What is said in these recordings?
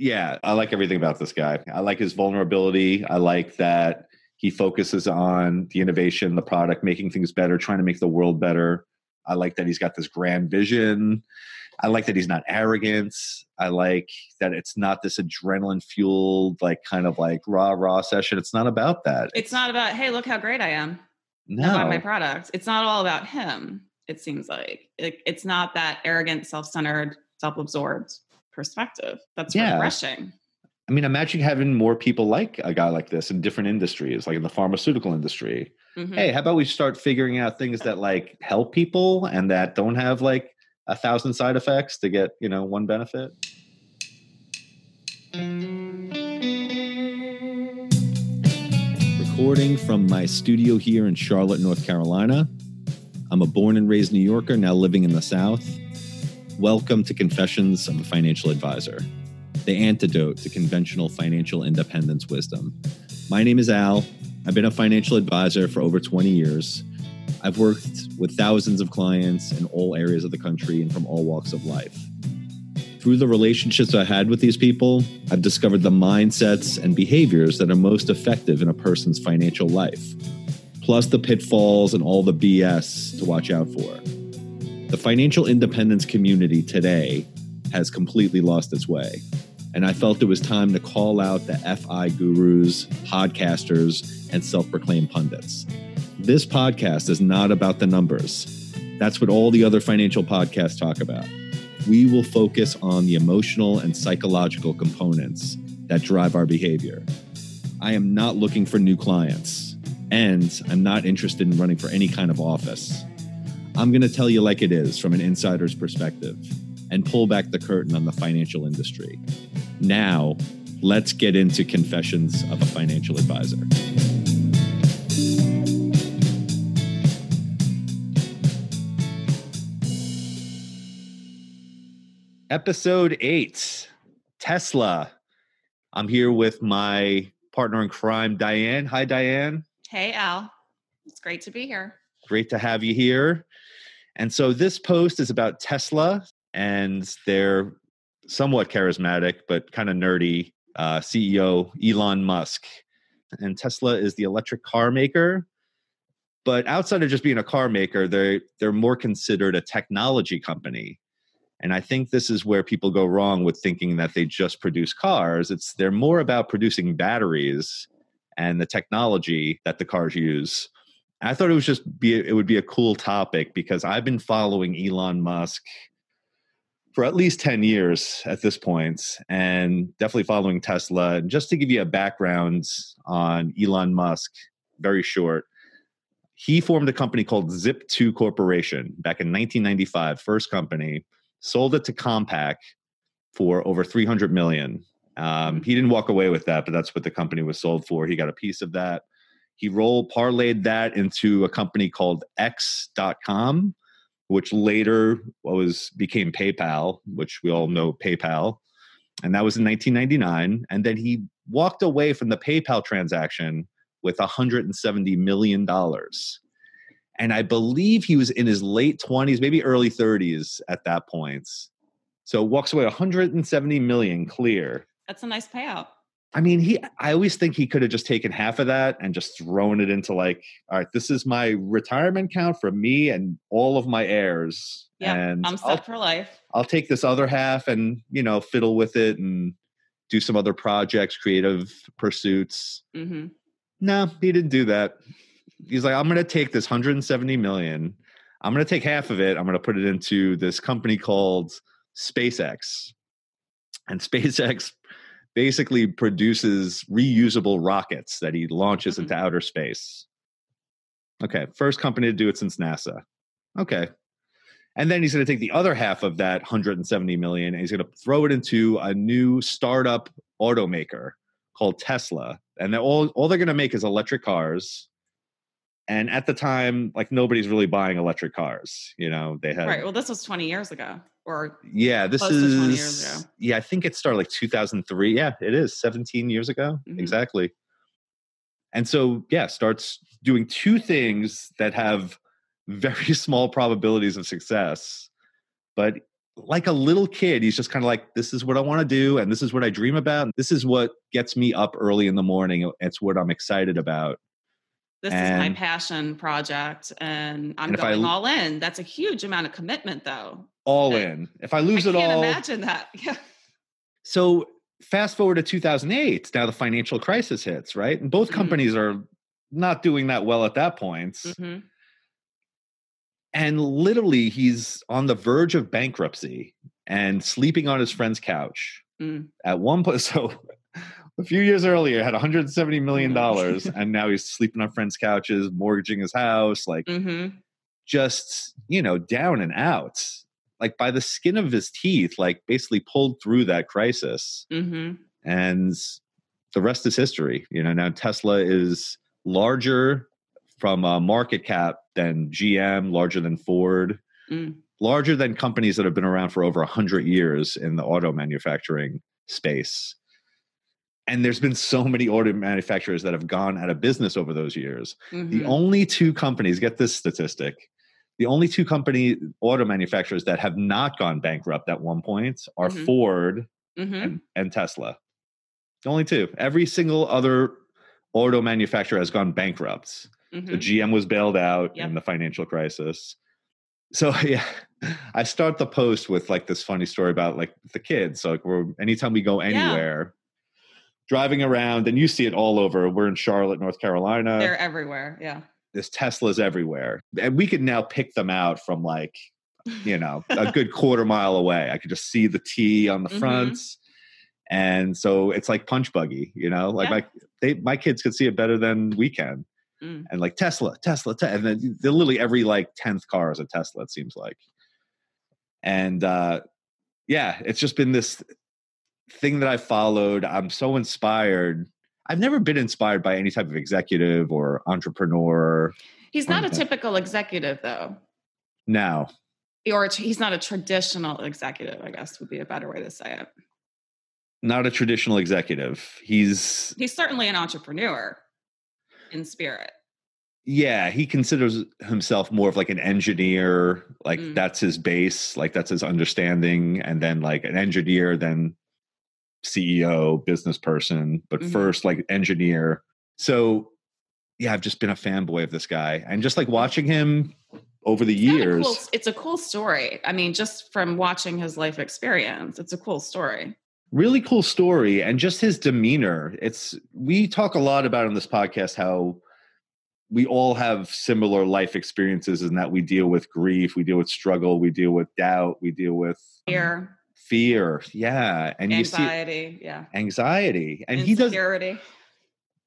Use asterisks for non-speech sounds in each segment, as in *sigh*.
Yeah, I like everything about this guy. I like his vulnerability. I like that he focuses on the innovation, the product, making things better, trying to make the world better. I like that he's got this grand vision. I like that he's not arrogant. I like that it's not this adrenaline fueled, like kind of like rah rah session. It's not about that. It's not about, hey, look how great I am. no. Buy my product. It's not all about him. It seems like it, it's not that arrogant, self-centered, self-absorbed perspective. That's Yeah. refreshing. I mean, imagine having more people like a guy like this in different industries, like in the pharmaceutical industry. Mhm. Hey, how about we start figuring out things that like help people and that don't have like a thousand side effects to get, you know, one benefit? Recording from my studio here in Charlotte, North Carolina. I'm a born and raised New Yorker, now living in the South. Welcome to Confessions of a Financial Advisor, the antidote to conventional financial independence wisdom. My name is Al. I've been a financial advisor for over 20 years. I've worked with thousands of clients in all areas of the country and from all walks of life. Through the relationships I had with these people, I've discovered the mindsets and behaviors that are most effective in a person's financial life, plus the pitfalls and all the BS to watch out for. The financial independence community today has completely lost its way. And I felt it was time to call out the FI gurus, podcasters, and self proclaimed pundits. This podcast is not about the numbers. That's what all the other financial podcasts talk about. We will focus on the emotional and psychological components that drive our behavior. I am not looking for new clients, and I'm not interested in running for any kind of office. I'm going to tell you like it is from an insider's perspective and pull back the curtain on the financial industry. Now, let's get into Confessions of a Financial Advisor. Episode eight Tesla. I'm here with my partner in crime, Diane. Hi, Diane. Hey, Al. It's great to be here. Great to have you here. And so this post is about Tesla and their somewhat charismatic but kind of nerdy uh, CEO, Elon Musk. And Tesla is the electric car maker. But outside of just being a car maker, they're, they're more considered a technology company. And I think this is where people go wrong with thinking that they just produce cars. It's they're more about producing batteries and the technology that the cars use. I thought it was just be it would be a cool topic because I've been following Elon Musk for at least 10 years at this point and definitely following Tesla. And just to give you a background on Elon Musk, very short. He formed a company called Zip2 Corporation back in 1995, first company, sold it to Compaq for over 300 million. Um, he didn't walk away with that, but that's what the company was sold for. He got a piece of that. He roll parlayed that into a company called X.com, which later was became PayPal, which we all know PayPal. And that was in 1999. And then he walked away from the PayPal transaction with 170 million dollars. And I believe he was in his late 20s, maybe early 30s at that point. So walks away 170 million clear. That's a nice payout. I mean, he. I always think he could have just taken half of that and just thrown it into like, all right, this is my retirement account for me and all of my heirs, Yeah, and I'm I'll, for life. I'll take this other half and you know fiddle with it and do some other projects, creative pursuits. hmm No, he didn't do that. He's like, I'm going to take this 170 million. I'm going to take half of it. I'm going to put it into this company called SpaceX. And *laughs* SpaceX basically produces reusable rockets that he launches Mhm. into outer space. Okay, first company to do it since NASA. Okay. And then he's going to take the other half of that 170 million and he's going to throw it into a new startup automaker called Tesla. And they're all all they're going to make is electric cars. And at the time, like nobody's really buying electric cars. You know, they had Right. Well, this was 20 years ago. Or yeah, this is 20 years ago. yeah. I think it started like 2003. Yeah, it is 17 years ago Mhm. exactly. And so yeah, starts doing two things that have very *laughs* small probabilities of success, but like a little kid, he's just kind of like, this is what I want to do, and this is what I dream about. And this is what gets me up early in the morning. It's what I'm excited about. This is my passion project, and I'm and if I going all in. That's a huge amount of commitment, though. All Uh, in. If I lose I it can't all. imagine that. *laughs* Yeah. So fast forward to 2008, now the financial crisis hits, right? And both Mhm. companies are not doing that well at that point. Mhm. And literally, he's on the verge of bankruptcy and sleeping on his friend's couch. Mm. At one point, *laughs* so a few years earlier, had 170 million dollars, *laughs* and now he's sleeping on friends' couches, mortgaging his house, like Mhm. just you know down and out, like by the skin of his teeth, like basically pulled through that crisis, Mhm. and the rest is history. You know, now Tesla is larger from a market cap than GM, larger than Ford Mm. larger than companies that have been around for over 100 years in the auto manufacturing space. And there's been so many auto manufacturers that have gone out of business over those years. The Mhm. only two companies, get this statistic, the only two company auto manufacturers that have not gone bankrupt at one point are Mhm. Ford Mhm. and, and Tesla. The only two. Every single other auto manufacturer has gone bankrupt. The. GM was bailed out Yep. in the financial crisis. So *laughs* yeah, I start the post with like this funny story about like the kids. So like we're anytime we go anywhere, driving around, and you see it all over. We're in Charlotte, North Carolina. They're everywhere. Yeah. There's Teslas everywhere, and we could now pick them out from like you know a good *laughs* quarter mile away. I could just see the T on the Mhm. front. And so it's like punch buggy, you know, like Yeah. my they my kids could see it better than we can Mm. and like Tesla, Tesla, te- and then they're literally every like tenth car is a Tesla. It seems like, and uh, yeah, it's just been this thing that I followed. I'm so inspired. I've never been inspired by any type of executive or entrepreneur. He's not a typical executive, though, No. or he's not a traditional executive. I guess would be a better way to say it. not a traditional executive. He's He's certainly an entrepreneur in spirit. yeah, he considers himself more of like an engineer. Like Mm. that's his base. Like that's his understanding, and then like an engineer, then CEO, business person, but Mhm. first like engineer. So yeah, I've just been a fanboy of this guy, and just like watching him over the It's years. cool- it's a cool story. I mean, just from watching his life experience, it's a cool story. really cool story and just his demeanor it's we talk a lot about in this podcast how we all have similar life experiences in that we deal with grief we deal with struggle we deal with doubt we deal with um, Fear, yeah and you see anxiety, yeah, anxiety and he does insecurity.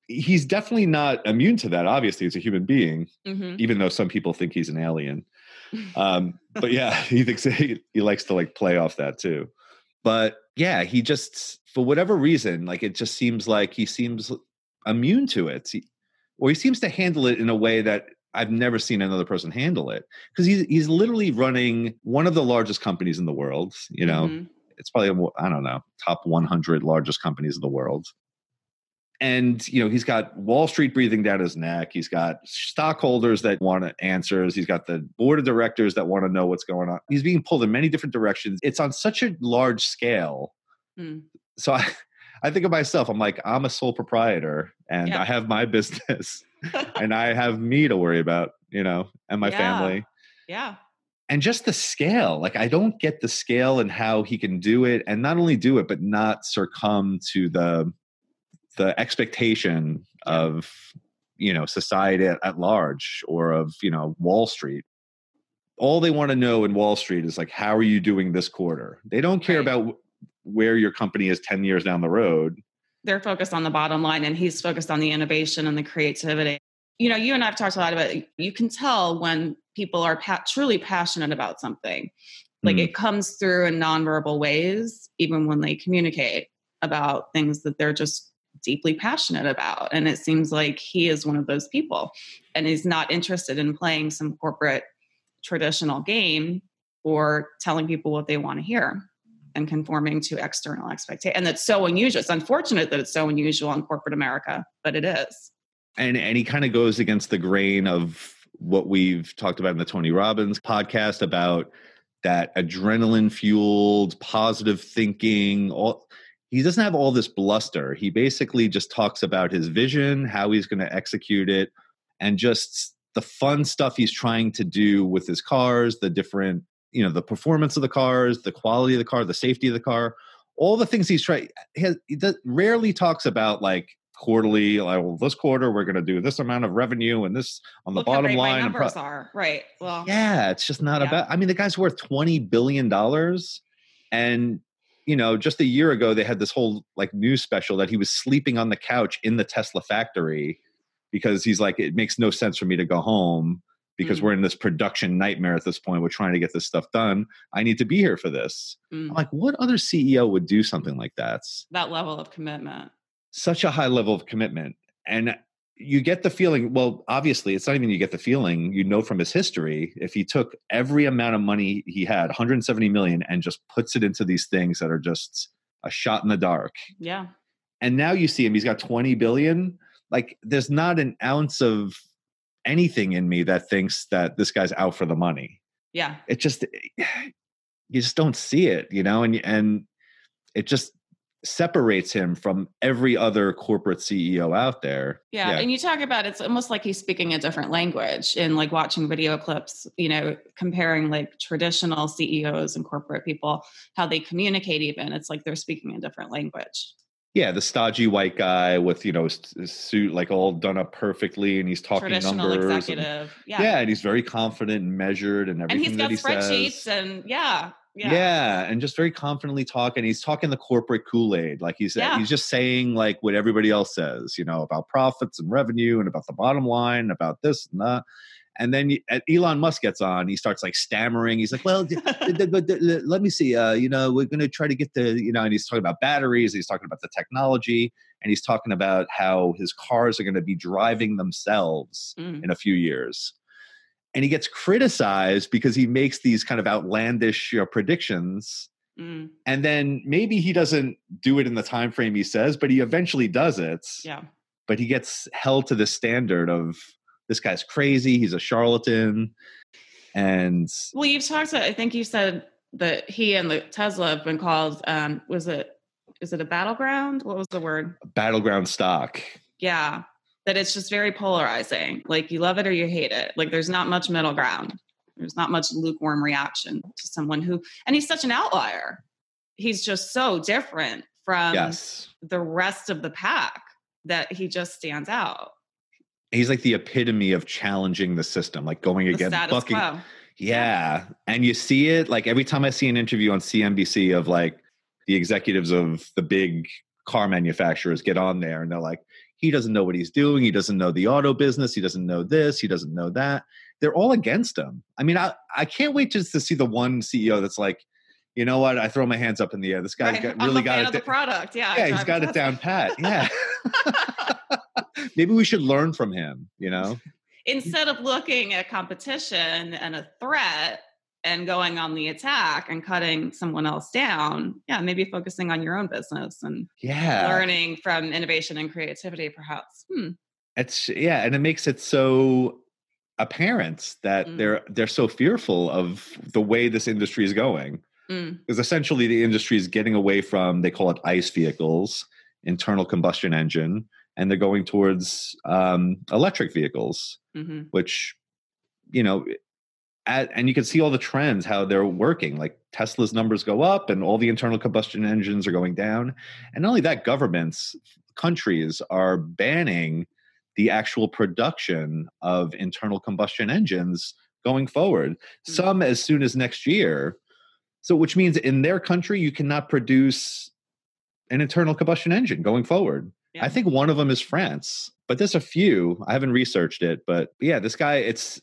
he's definitely not immune to that obviously he's a human being Mhm. even though some people think he's an alien *laughs* um but yeah *laughs* he thinks he, he likes to like play off that too but yeah he just for whatever reason like it just seems like he seems immune to it He- or he seems to handle it in a way that i've never seen another person handle it because he's he's literally running one of the largest companies in the world you know Mhm. It's probably i don't know top 100 largest companies in the world. And you know he's got wall street breathing down his neck. He's got stockholders that want answers he's got the board of directors that want to know what's going on. He's being pulled in many different directions. It's on such a large scale. Mm. so i i think of myself i'm like i'm a sole proprietor and Yeah. i have my *laughs* business *laughs* and i have me to worry about you know and my Yeah. family. Yeah, and just the scale like i don't get the scale and how he can do it and not only do it but not succumb to the the expectation of you know society at, at large or of you know wall street all they want to know in wall street is like how are you doing this quarter they don't care Right. about where your company is 10 years down the road they're focused on the bottom line, and he's focused on the innovation and the creativity. You know, you and I've talked a lot about. it. You can tell when people are pa- truly passionate about something. Like Mm. it comes through in nonverbal ways, even when they communicate about things that they're just deeply passionate about. And it seems like he is one of those people. And he's not interested in playing some corporate traditional game or telling people what they want to hear and conforming to external expectations. And that's so unusual. It's unfortunate that it's so unusual in corporate America, but it is. and and he kind of goes against the grain of what we've talked about in the Tony Robbins podcast about that adrenaline fueled positive thinking all he doesn't have all this bluster. He basically just talks about his vision how he's going to execute it and just the fun stuff he's trying to do with his cars the different you know the performance of the cars the quality of the car the safety of the car all the things he's trying he, he does, rarely talks about like quarterly like well this quarter we're going to do this amount of revenue and this on the Look bottom line and pro- numbers are right. Well, yeah it's just not Yeah. about i mean the guy's worth 20 billion dollars and you know just a year ago they had this whole like news special that he was sleeping on the couch in the tesla factory because he's like it makes no sense for me to go home because Mm. we're in this production nightmare at this point we're trying to get this stuff done i need to be here for this mm, i'm like what other ceo would do something like that that level of commitment. Such a high level of commitment and you get the feeling well obviously it's not even you get the feeling you know from his history if he took every amount of money he had 170 million and just puts it into these things that are just a shot in the dark Yeah. and now you see him he's got 20 billion like there's not an ounce of anything in me that thinks that this guy's out for the money Yeah. it just eh, *sighs* you just don't see it you know and and it just separates him from every other corporate ceo out there Yeah. And you talk about it's almost like he's speaking a different language in like watching video clips, you know, comparing like traditional CEOs and corporate people, how they communicate even. It's like they're speaking a different language. yeah the stodgy white guy with you know s- s- suit like all done up perfectly and he's talking numbers and- yeah. Yeah. and he's very confident and measured and everything. And he's got he spreadsheets says and yeah. Yeah. Yeah. and just very confidently talking he's talking the corporate kool-aid like he's Yeah. he's just saying like what everybody else says you know about profits and revenue and about the bottom line about this and that and then Elon Musk gets on. He starts like stammering. He's like, "Well, d- d- d- let me see. Uh, you know, we're going to try to get the, you know." And he's talking about batteries. He's talking about the technology, and he's talking about how his cars are going to be driving themselves Mm. in a few years. And he gets criticized because he makes these kind of outlandish you know, predictions. Mm. And then maybe he doesn't do it in the time frame he says, but he eventually does it. Yeah. But he gets held to the standard of this guy's crazy. He's a charlatan. And Well, you've talked. I think you said that he and the Tesla have been called. Um, was it? Is it a battleground? What was the word? battleground stock. Yeah, that it's just very polarizing. Like you love it or you hate it. Like there's not much middle ground. There's not much lukewarm reaction to someone who, and he's such an outlier. He's just so different from yes. the rest of the pack that he just stands out. He's like the epitome of challenging the system, like going The against bucking. quo. Yeah. And you see it like every time I see an interview on CNBC of like the executives of the big car manufacturers get on there and they're like, he doesn't know what he's doing. He doesn't know the auto business. He doesn't know this. He doesn't know that. They're all against him. I mean, I, I can't wait just to see the one CEO that's like, you know what? I throw my hands up in the air. This guy's Right. got, *laughs* really got it. of the da- product. Yeah, yeah, he's got it down pat. Yeah. *laughs* *laughs* Maybe we should learn from him, you know? instead of looking at competition and a threat and going on the attack and cutting someone else down, yeah, maybe focusing on your own business and Yeah. learning from innovation and creativity, perhaps. Hmm. It's yeah, and it makes it so apparent that Mm. they're they're so fearful of the way this industry is going. Mm. Because essentially the industry is getting away from they call it ICE vehicles, internal combustion engine, and they're going towards um, electric vehicles, hmm which you know. At, and you can see all the trends how they're working like tesla's numbers go up and all the internal combustion engines are going down and not only that governments countries are banning the actual production of internal combustion engines going forward Hmm. some as soon as next year so which means in their country you cannot produce an internal combustion engine going forward Yeah. i think one of them is france but there's a few i haven't researched it but yeah this guy it's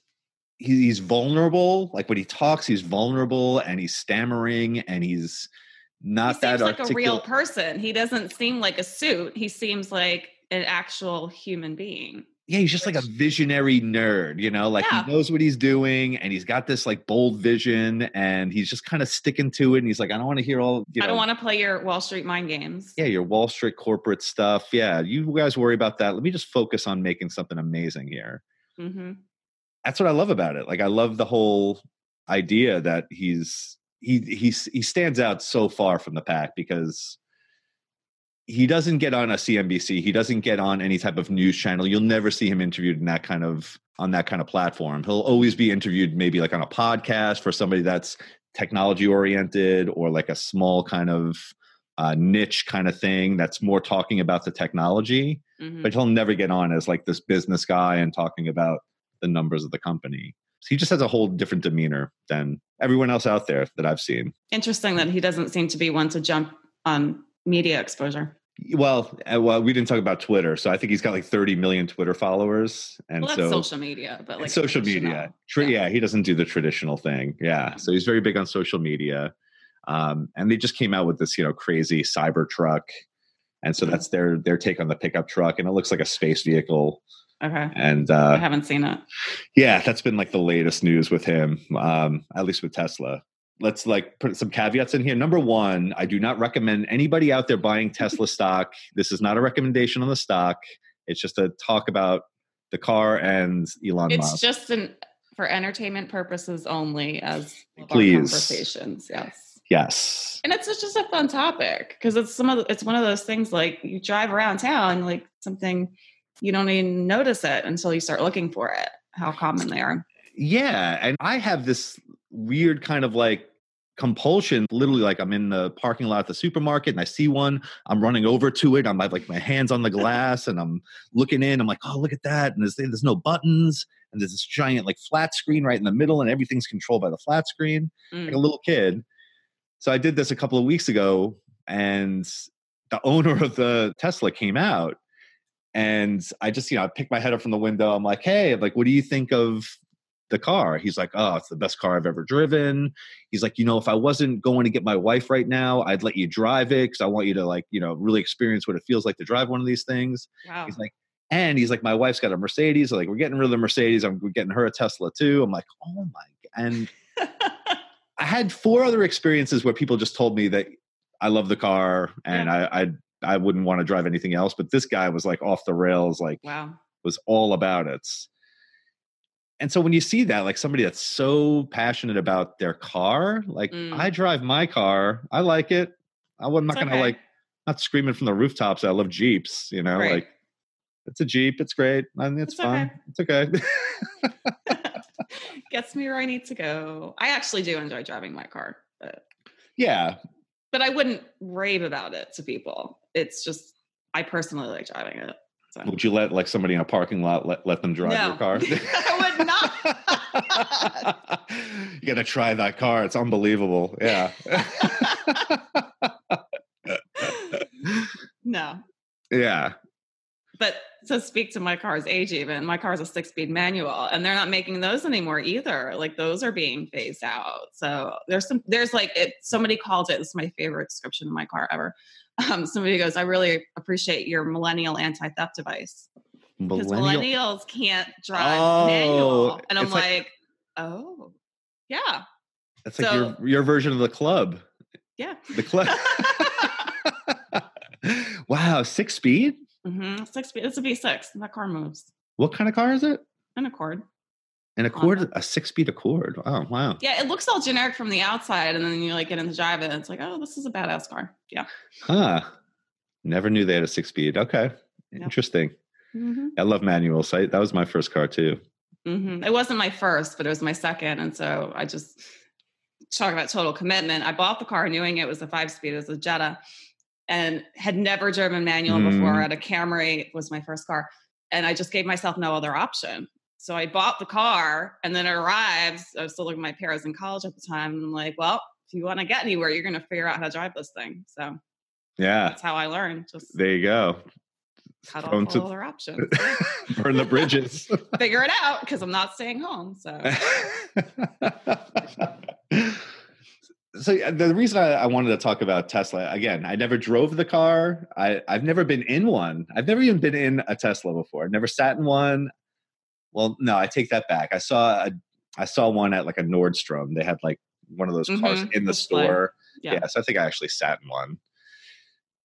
he's vulnerable like when he talks he's vulnerable and he's stammering and he's not he that seems like a real person. He doesn't seem like a suit. He seems like an actual human being. yeah, he's just like a visionary nerd, you know, like Yeah. he knows what he's doing and he's got this like bold vision and he's just kind of sticking to it. And he's like, I don't want to hear all, you know, I don't want to play your Wall Street mind games. yeah, your Wall Street corporate stuff. Yeah, you guys worry about that. Let me just focus on making something amazing here. hmm That's what I love about it. Like, I love the whole idea that he's he he's he stands out so far from the pack because he doesn't get on a CNBC. He doesn't get on any type of news channel. You'll never see him interviewed in that kind of on that kind of platform. He'll always be interviewed maybe like on a podcast for somebody that's technology oriented or like a small kind of uh, niche kind of thing that's more talking about the technology. Mm-hmm. But he'll never get on as like this business guy and talking about the numbers of the company. So he just has a whole different demeanor than everyone else out there that I've seen. Interesting that he doesn't seem to be one to jump on media exposure. Well, uh, well, we didn't talk about Twitter, so I think he's got like 30 million Twitter followers, and well, so social media, but like social media, yeah. yeah. he doesn't do the traditional thing. Yeah, so he's very big on social media, um, and they just came out with this, you know, crazy cyber truck, and so mm-hmm. that's their their take on the pickup truck, and it looks like a space vehicle. Okay, and uh, I haven't seen it. Yeah, that's been like the latest news with him, um, at least with Tesla let's like put some caveats in here. Number one, I do not recommend anybody out there buying Tesla *laughs* stock. This is not a recommendation on the stock. It's just a talk about the car and Elon it's Musk. just an for entertainment purposes only as please conversations. Yes. Yes. And it's just a fun topic because it's some of the, it's one of those things like you drive around town like something you don't even notice it until you start looking for it. How common they are. Yeah, and I have this weird kind of like compulsion literally like i'm in the parking lot at the supermarket and i see one i'm running over to it i'm like my hands on the *laughs* glass and i'm looking in i'm like oh look at that and there's, there's no buttons and there's this giant like flat screen right in the middle and everything's controlled by the flat screen mm. like a mm. little kid so i did this a couple of weeks ago and the owner of the tesla came out and i just you know i picked my head up from the window i'm like hey like what do you think of the car. He's like, oh, it's the best car I've ever driven. He's like, you know, if I wasn't going to get my wife right now, I'd let you drive it because I want you to like, you know, really experience what it feels like to drive one of these things. Wow. He's like, and he's like, my wife's got a Mercedes. So like, we're getting rid of the Mercedes. I'm getting her a Tesla too. I'm like, oh my. And *laughs* I had four other experiences where people just told me that I love the car and yeah. I, I I wouldn't want to drive anything else. But this guy was like off the rails, like wow, was all about it and so when you see that like somebody that's so passionate about their car like mm. i drive my car i like it i'm not it's gonna okay. like not screaming from the rooftops i love jeeps you know right. like it's a jeep it's great and it's, it's fun okay. it's okay *laughs* gets me where i need to go i actually do enjoy driving my car but yeah but i wouldn't rave about it to people it's just i personally like driving it so. Would you let like somebody in a parking lot let, let them drive no. your car? *laughs* I would not. *laughs* you got to try that car. It's unbelievable. Yeah. *laughs* no. Yeah. But to speak to my car's age, even my car's a six speed manual, and they're not making those anymore either. Like those are being phased out. So there's some, there's like, it, somebody called it, this is my favorite description of my car ever um, somebody goes, I really appreciate your millennial anti theft device. Because millennials can't drive oh, manual. And I'm like, like, oh, yeah. That's so, like your, your version of the club. Yeah. The club. *laughs* wow. Six speed? Mm-hmm. Six speed. It's a V6. That car moves. What kind of car is it? An Accord. An Accord, a six speed Accord. Oh wow! Yeah, it looks all generic from the outside, and then you like get into drive it, and it's like, oh, this is a badass car. Yeah. Huh. Never knew they had a six speed. Okay, yep. interesting. Mm-hmm. I love manuals. I, that was my first car too. Mm-hmm. It wasn't my first, but it was my second, and so I just talk about total commitment. I bought the car knowing it was a five speed. It was a Jetta, and had never driven manual mm. before. I had a Camry was my first car, and I just gave myself no other option. So I bought the car and then it arrives. I was still living with my parents in college at the time. And I'm like, well, if you want to get anywhere, you're going to figure out how to drive this thing. So yeah, that's how I learned. Just there you go. Cut off all to, other *laughs* options. burn the bridges. *laughs* figure it out because I'm not staying home. So. *laughs* so the reason I, I, wanted to talk about Tesla again, I never drove the car. I, I've never been in one. I've never even been in a Tesla before. I've never sat in one. Well, no, I take that back. I saw a, I saw one at like a Nordstrom. They had like one of those cars mm-hmm. in the store. Yeah. yeah, so I think I actually sat in one.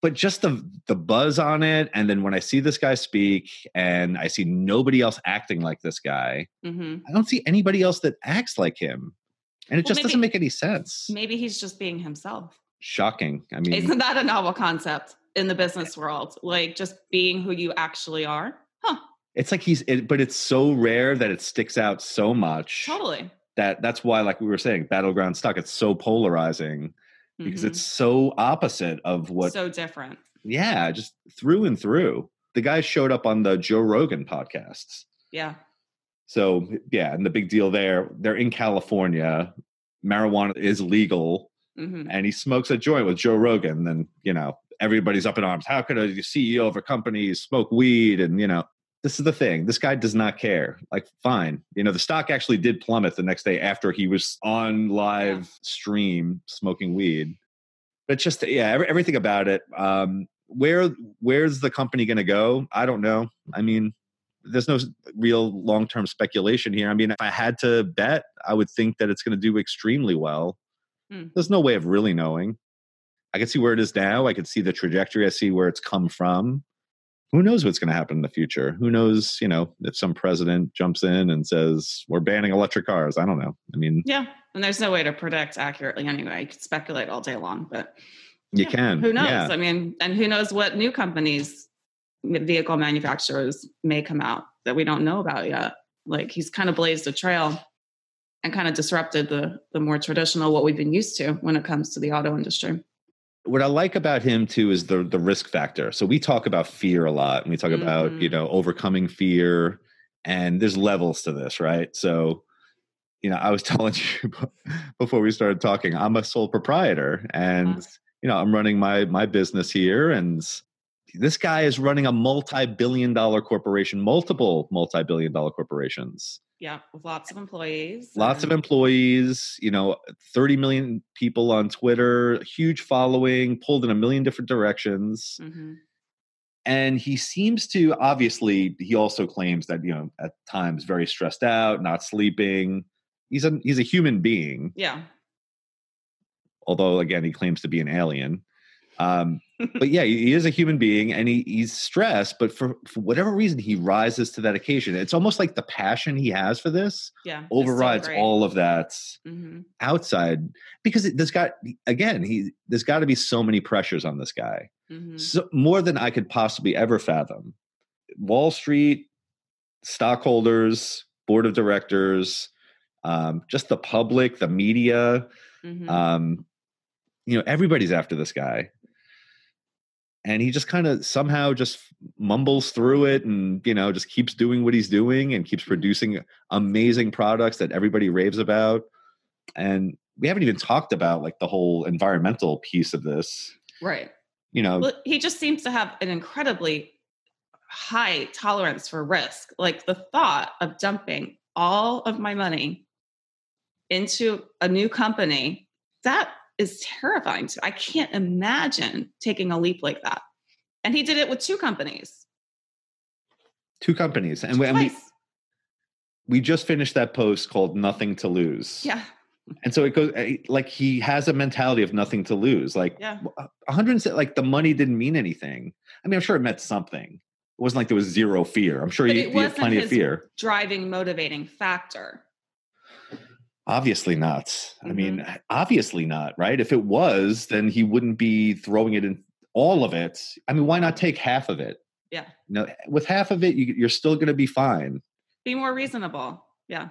But just the the buzz on it, and then when I see this guy speak, and I see nobody else acting like this guy, mm-hmm. I don't see anybody else that acts like him. And it Well, just maybe- doesn't make any sense. Maybe he's just being himself. Shocking. I mean, Isn't that a novel concept in the business world? Like just being who you actually are? Huh. It's like he's, it, but it's so rare that it sticks out so much Totally. that that's why, like we were saying, battleground stock. It's so polarizing because Mhm. it's so opposite of what. so different. yeah, just through and through. The guy showed up on the Joe Rogan podcasts. Yeah. So yeah, and the big deal there, they're in California. Marijuana is legal, hmm and he smokes a joint with Joe Rogan. Then you know everybody's up in arms. How could a CEO of a company smoke weed? And you know this is the thing. This guy does not care. Like fine, you know the stock actually did plummet the next day after he was on live stream smoking weed. But just yeah, every, everything about it. Um, where where's the company going to go? I don't know. I mean, there's no real long term speculation here. I mean, if I had to bet, I would think that it's going to do extremely well. Hmm. There's no way of really knowing. I can see where it is now. I can see the trajectory. I see where it's come from. Who knows what's going to happen in the future? Who knows, you know, if some president jumps in and says, we're banning electric cars? I don't know. I mean, Yeah. And there's no way to predict accurately anyway. You could speculate all day long, but you yeah, can. Who knows? Yeah. I mean, and who knows what new companies, vehicle manufacturers may come out that we don't know about yet. Like he's kind of blazed a trail and kind of disrupted the the more traditional what we've been used to when it comes to the auto industry. What I like about him too is the the risk factor. So we talk about fear a lot, and we talk about you Mhm. know overcoming fear, and there's levels to this, right? So, you know, I was *laughs* telling you before we started talking, I'm a sole proprietor, and Uh-huh. you know, I'm running my my business here, and this guy is running a multi-billion dollar corporation, multiple multi-billion dollar corporations Yeah, with lots of employees. lots of employees you know 30 million people on twitter huge following pulled in a million different directions Mhm. and he seems to obviously he also claims that you know at times very stressed out not sleeping he's a he's a human being Yeah. although again he claims to be an alien um but yeah he is a human being and he, he's stressed but for, for whatever reason he rises to that occasion it's almost like the passion he has for this Yeah. it's so overrides all of that Mhm. outside because it, there's got again he there's got to be so many pressures on this guy Mhm. so more than i could possibly ever fathom wall street stockholders board of directors um, just the public the media Mhm. um, you know everybody's after this guy and he just kind of somehow just mumbles through it and you know just keeps doing what he's doing and keeps producing amazing products that everybody raves about and we haven't even talked about like the whole environmental piece of this right. you know Well, he just seems to have an incredibly high tolerance for risk. Like the thought of dumping all of my money into a new company, that is terrifying to I can't imagine taking a leap like that. And he did it with two companies. two companies and we, and we, we just finished that post called nothing to lose Yeah. and so it goes eh, like he has a mentality of nothing to lose like Yeah. hundred like the money didn't mean anything i mean i'm sure it meant something it wasn't like there was zero fear i'm sure But he, he had plenty of fear Driving motivating factor. Obviously not. I mean mm-hmm. obviously not right? If it was then he wouldn't be throwing it in all of it. I mean why not take half of it? Yeah. you know with half of it you, you're still going to be fine. Be more reasonable. Yeah.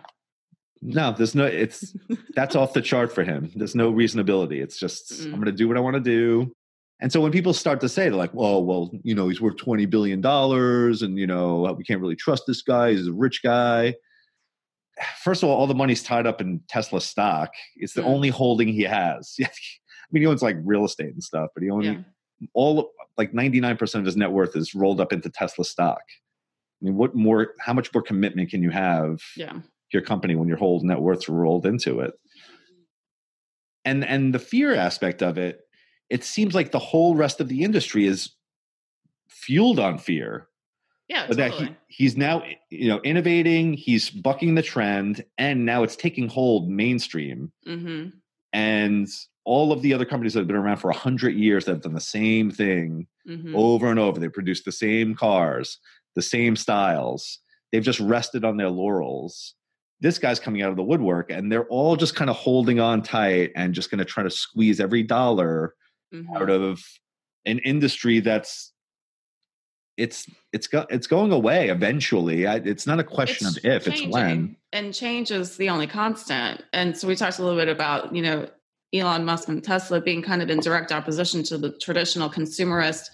no there's no it's *laughs* that's off the chart for him. There's no reasonability. It's just Mm-mm. i'm mm. going to do what i want to do. And so when people start to say they're like well well you know he's worth 20 billion dollars and you know we can't really trust this guy. He's a rich guy first of all all the money's tied up in tesla stock it's the Mm. only holding he has *laughs* i mean he owns like real estate and stuff but he owns Yeah. all like 99% of his net worth is rolled up into tesla stock i mean what more how much more commitment can you have Yeah. your company when your whole net worth's rolled into it. And and the fear aspect of it, it seems like the whole rest of the industry is fueled on fear. Yeah. But that he, he's now you know innovating, he's bucking the trend, and now it's taking hold mainstream. hmm And all of the other companies that have been around for a hundred years that have done the same thing hmm over and over. They produce the same cars, the same styles. They've just rested on their laurels. this guy's coming out of the woodwork and they're all just kind of holding on tight and just going to try to squeeze every dollar Mhm. out of an industry that's it's it's go, it's going away eventually. I, it's not a question of if it's when. and change is the only constant. And so we talked a little bit about you know elon musk and tesla being kind of in direct opposition to the traditional consumerist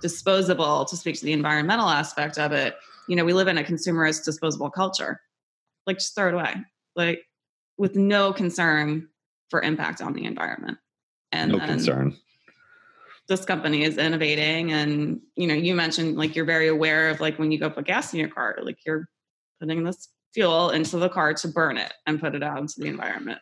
disposable to speak to the environmental aspect of it. You know we live in a consumerist disposable culture. Like just throw it away. Like with no concern for impact on the environment. And no then concern this company is innovating. And you know you mentioned like you're very aware of like when you go put gas in your car like you're putting this fuel into the car to burn it and put it out into the environment.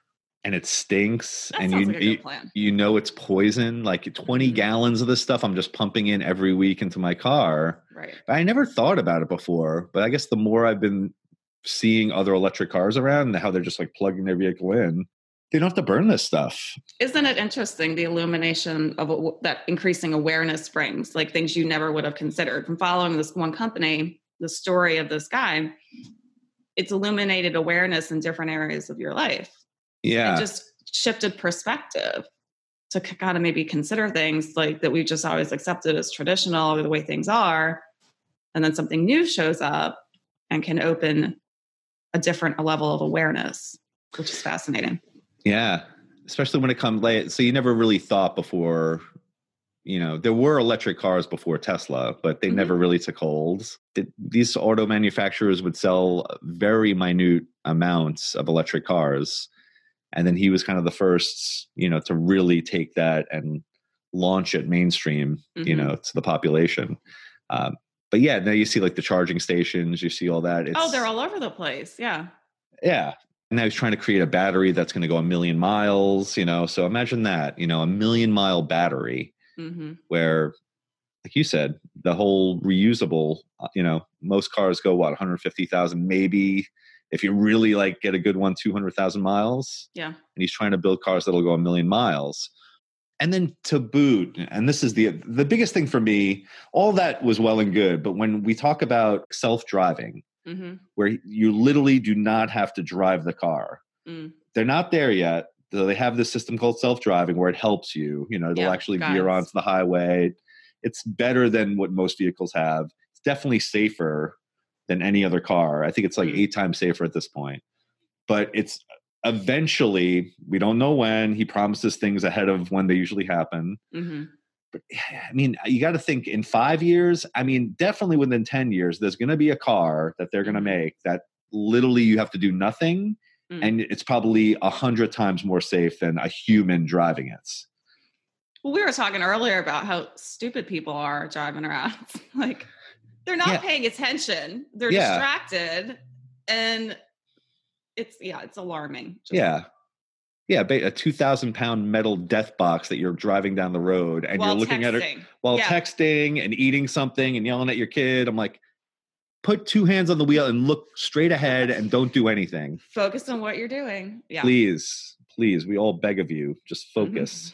And it stinks that and you, like you you know it's poison. Like 20 Mhm. gallons of this stuff i'm just pumping in every week into my car. Right. I never thought about it before. But i guess the more i've been seeing other electric cars around and how they're just like plugging their vehicle in they don't have to burn this stuff. Isn't it interesting the illumination of what, that increasing awareness brings like things you never would have considered. From following this one company the story of this guy it's illuminated awareness in different areas of your life. Yeah. and just shifted perspective to kind of maybe consider things like that we've just always accepted as traditional or the way things are. And then something new shows up and can open a different level of awareness which is fascinating Yeah, especially when it comes late. So you never really thought before, you know, there were electric cars before Tesla, but they Mhm. never really took hold. Th- These auto manufacturers would sell very minute amounts of electric cars. And then he was kind of the first, you know, to really take that and launch it mainstream, you Mhm. know, to the population. Um, but yeah, now you see like the charging stations, you see all that. It's, oh they're all over the place yeah yeah. And now he's trying to create a battery that's going to go a million miles, you know. So imagine that, you know, a million mile battery hmm where, like you said, the whole reusable, uh, you know, most cars go what, 150,000, maybe if you really like get a good one, 200,000 miles. yeah And he's trying to build cars that'll go a million miles. And then to boot, and this is the the biggest thing for me, all that was well and good, but when we talk about self-driving, hmm where you literally do not have to drive the car. Mm. They're not there yet. So they have this system called self-driving where it helps you. You know, it'll Yeah, actually veer onto the highway. It's better than what most vehicles have. It's definitely safer than any other car. I think it's like Mm. eight times safer at this point. But it's eventually, we don't know when. He promises things ahead of when they usually happen. hmm But *sighs* I mean, you got to think in five years. I mean, definitely within ten years, there's going to be a car that they're going to Mhm. make that literally you have to do nothing, Mm. and it's probably a hundred times more safe than a human driving it. well we were talking earlier about how stupid people are driving around *laughs* like they're not Yeah. paying attention they're Yeah. distracted and it's yeah it's alarming Just- Yeah, yeah, a two thousand pound metal death box that you're driving down the road, and while you're looking at it while Yeah. texting and eating something and yelling at your kid. I'm like, put two hands on the wheel and look straight ahead and don't do anything. focus on what you're doing yeah please please we all beg of you just focus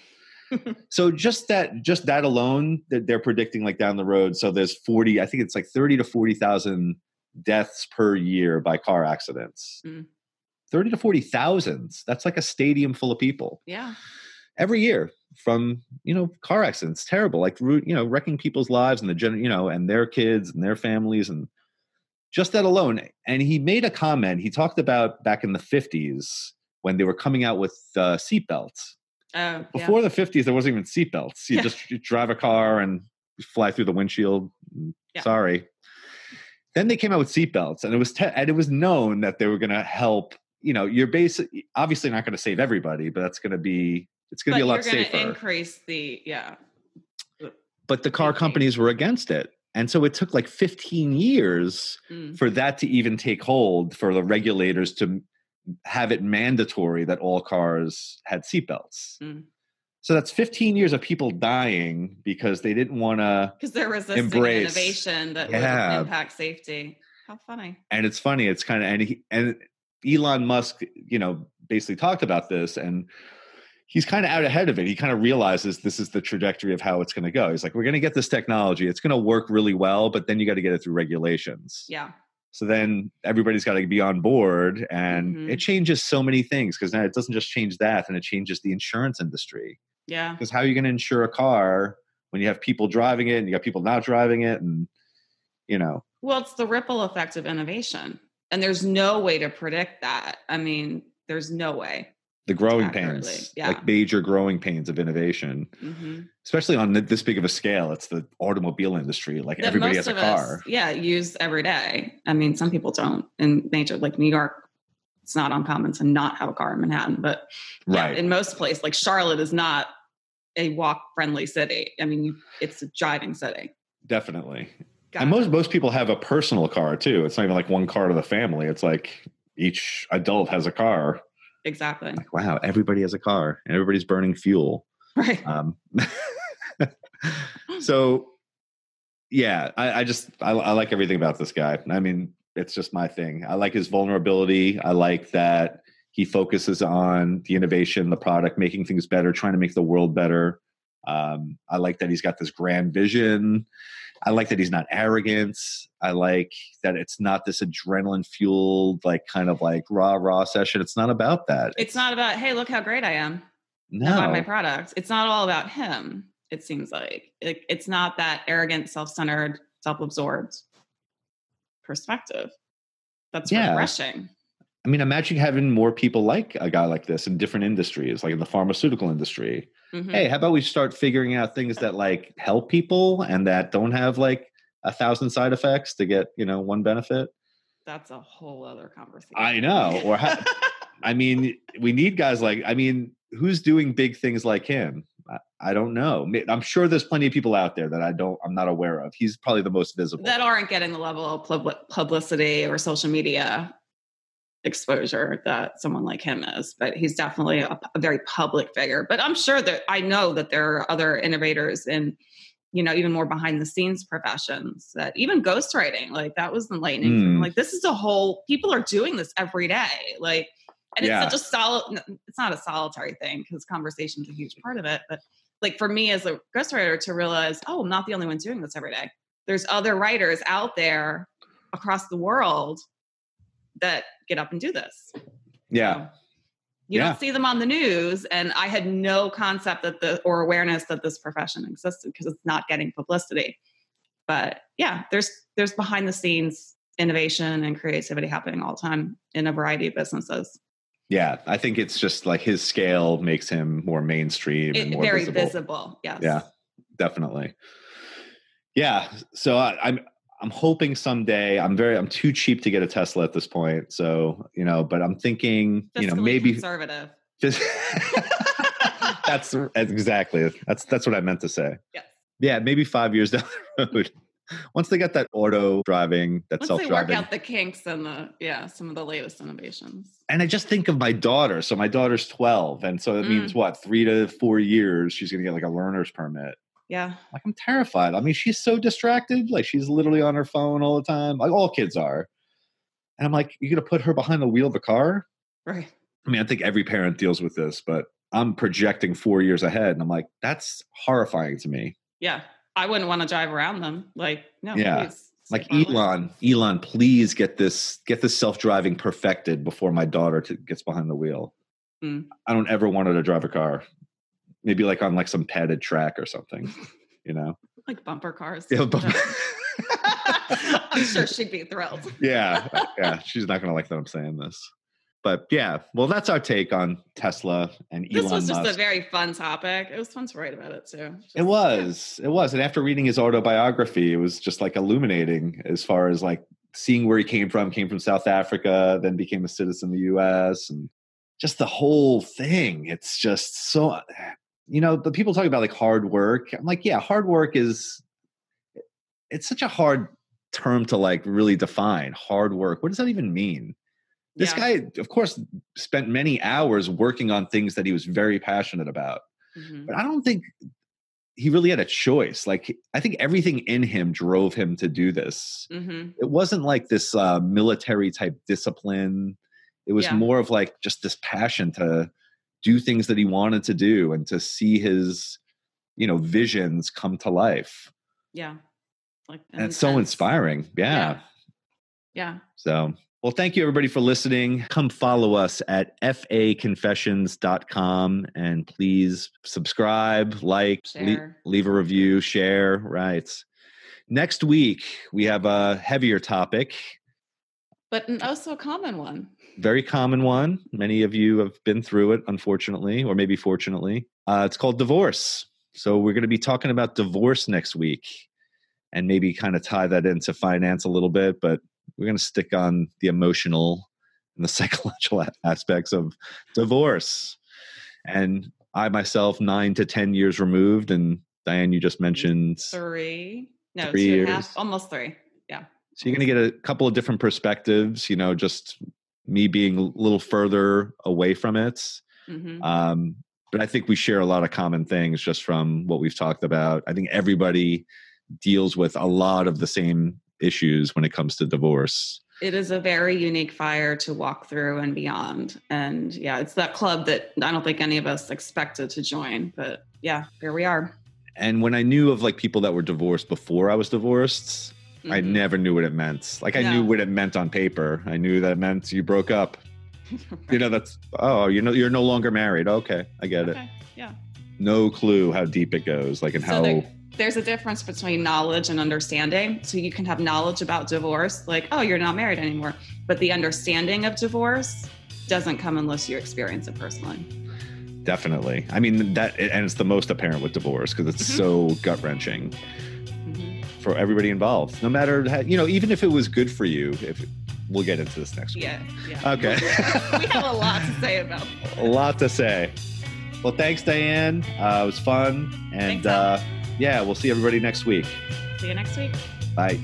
so just that just that alone that they're predicting like down the road so there's 40 i think it's like 30 to 40,000 deaths per year by car accidents Mm. 30 to 40 thousands. That's like a stadium full of people yeah every year from you know car accidents terrible like you know wrecking people's lives and the gen you know and their kids and their families and just that alone and he made a comment he talked about back in the 50s when they were coming out with uh, seatbelts oh yeah. before the 50s there wasn't even seatbelts you Yeah. just you drive a car and fly through the windshield Yeah. sorry then they came out with seatbelts and it was te- and it was known that they were going to help you know you're basically obviously not going to save everybody but that's going to be it's going to be a lot you're safer increase the yeah but the car companies were against it and so it took like 15 years Mm. for that to even take hold for the regulators to have it mandatory that all cars had seatbelts Mm. so that's 15 years of people dying because they didn't want to because they're resisting Embrace. innovation that Yeah. would impact safety how funny and it's funny it's kind of and he, and Elon Musk you know basically talked about this and he's kind of out ahead of it he kind of realizes this is the trajectory of how it's going to go he's like we're going to get this technology it's going to work really well but then you got to get it through regulations yeah So then everybody's got to be on board, and Mhm. it changes so many things because now it doesn't just change that, and it changes the insurance industry. Yeah. Because how are you going to insure a car when you have people driving it and you got people not driving it, and you know, Well, it's the ripple effect of innovation. And there's no way to predict that. I mean, there's no way. the growing Accurately, pains, yeah. like major growing pains of innovation, hmm especially on this big of a scale. It's the automobile industry. Like That everybody has a of us, car. yeah, use every day. I mean, some people don't. In major, like New York, it's not uncommon to not have a car in Manhattan. But yeah, Right. in most places, like Charlotte is not a walk-friendly city. I mean, you, it's a driving city. Definitely. Got And it. most most people have a personal car too. It's not even like one car to the family. It's like each adult has a car. exactly Like, wow, everybody has a car and everybody's burning fuel. right. Um, *laughs* so, yeah, I, I just I, I like everything about this guy. I mean, it's just my thing. I like his vulnerability. I like that he focuses on the innovation, the product, making things better, trying to make the world better. Um, I like that he's got this grand vision. I like that he's not arrogant. I like that it's not this adrenaline fueled, like kind of like rah rah session. It's not about that. It's not about hey, look how great I am. no. Buy my products. It's not all about him. It seems like it, it's not that arrogant, self-centered, self-absorbed perspective. That's Yeah. refreshing. I mean, imagine having more people like a guy like this in different industries, like in the pharmaceutical industry. Mhm. Hey, how about we start figuring out things that like help people and that don't have like a thousand side effects to get, you know, one benefit? That's a whole other conversation. I know. Or ha- *laughs* I mean, we need guys like, I mean, who's doing big things like him? I, I don't know. I'm sure there's plenty of people out there that I don't, I'm not aware of. He's probably the most visible. that aren't getting the level of pub- publicity or social media exposure that someone like him is but he's definitely a, a very public figure but i'm sure that i know that there are other innovators in you know even more behind the scenes professions that even ghostwriting like that was enlightening. Mm. like this is a whole people are doing this every day like and Yeah. it's such a solid it's not a solitary thing because conversation is a huge part of it but like for me as a ghostwriter to realize oh i'm not the only one doing this every day there's other writers out there across the world that get up and do this yeah. So, you Yeah. don't see them on the news and i had no concept that the or awareness that this profession existed because it's not getting publicity but yeah there's there's behind the scenes innovation and creativity happening all the time in a variety of businesses Yeah. I think it's just like his scale makes him more mainstream and more very visible. visible yes Yeah. definitely yeah so I, i'm i'm hoping someday i'm very i'm too cheap to get a tesla at this point so you know but i'm thinking you know maybe *laughs* conservative just *laughs* that's exactly that's that's what i meant to say Yes. yeah maybe five years *laughs* down the road once they got that auto driving that once they work out the kinks and the yeah some of the latest innovations and I just think of my daughter. So my daughter's 12. And so it Mm. means what, three to four years, she's going to get like a learner's permit. Yeah Like I'm terrified. I mean, she's so distracted. Like she's literally on her phone all the time. Like all kids are. And I'm like, you're gonna put her behind the wheel of a car? right I mean, I think every parent deals with this, but I'm projecting four years ahead, and I'm like, that's horrifying to me. yeah i wouldn't want to drive around them like no Yeah. please, Like. Elon, Elon, please get this get this self driving perfected before my daughter t- gets behind the wheel. Mm. I don't ever want her to drive a car. Maybe like on like some padded track or something, you know. *laughs* like bumper cars Yeah, but- *laughs* i'm sure she'd be thrilled yeah, uh, *laughs* yeah. She's not going to like that I'm saying this. But yeah, well, that's our take on Tesla and this Elon was just Musk. a very fun topic it was fun to write about it too Just- it was, it was, and after reading his autobiography, it was just like illuminating as far as like seeing where he came from. Came from South Africa, then became a citizen of the U.S. and just the whole thing. It's just so, you know, the people talk about like hard work. I'm like, yeah, hard work is. It's such a hard term to like really define. Hard work. What does that even mean? This Yeah. guy, of course, spent many hours working on things that he was very passionate about Mhm. but I don't think he really had a choice. Like I think everything in him drove him to do this. Mhm. It wasn't like this uh, military type discipline. It was Yeah. more of like just this passion to do things that he wanted to do and to see his, you know, visions come to life. yeah like And it's so inspiring. Yeah. Yeah. So, well, thank you everybody for listening. Come follow us at faconfessions.com and please subscribe, like, le- leave a review, share. Right. Next week, we have a heavier topic, but also a common one. Very common one. Many of you have been through it, unfortunately, or maybe fortunately. Uh, it's called divorce. So, we're going to be talking about divorce next week and maybe kind of tie that into finance a little bit, but we're going to stick on the emotional and the *laughs* psychological aspects of divorce. And I myself, nine to 10 years removed. And Diane, you just mentioned three. No, three years. Half, almost three. Yeah. So you're going to get a couple of different perspectives, you know, just me being a little further away from it. Mm-hmm. Um, but I think we share a lot of common things just from what we've talked about. I think everybody deals with a lot of the same issues when it comes to divorce. It is a very unique fire to walk through and beyond. And yeah, it's that club that I don't think any of us expected to join. But yeah, here we are. And when I knew of like people that were divorced before I was divorced, mm-hmm. I never knew what it meant. Like I no. knew what it meant on paper. I knew that it meant you broke up. right. *laughs* You know, that's oh, you know, you're no longer married. Okay, I get okay. it. Yeah. No clue how deep it goes, like and so how there's a difference between knowledge and understanding. So you can have knowledge about divorce, like, oh, you're not married anymore. But the understanding of divorce doesn't come unless you experience it personally. Definitely. I mean, that, and it's the most apparent with divorce because it's mm-hmm. so gut wrenching. For everybody involved. No matter, how, you know, even if it was good for you, if we'll get into this next week. Yeah. yeah. Okay. *laughs* we have a lot to say about *laughs* A lot to say. Well, thanks, Diane. Uh, it was fun. And, thanks, uh, yeah, we'll see everybody next week. See you next week. Bye.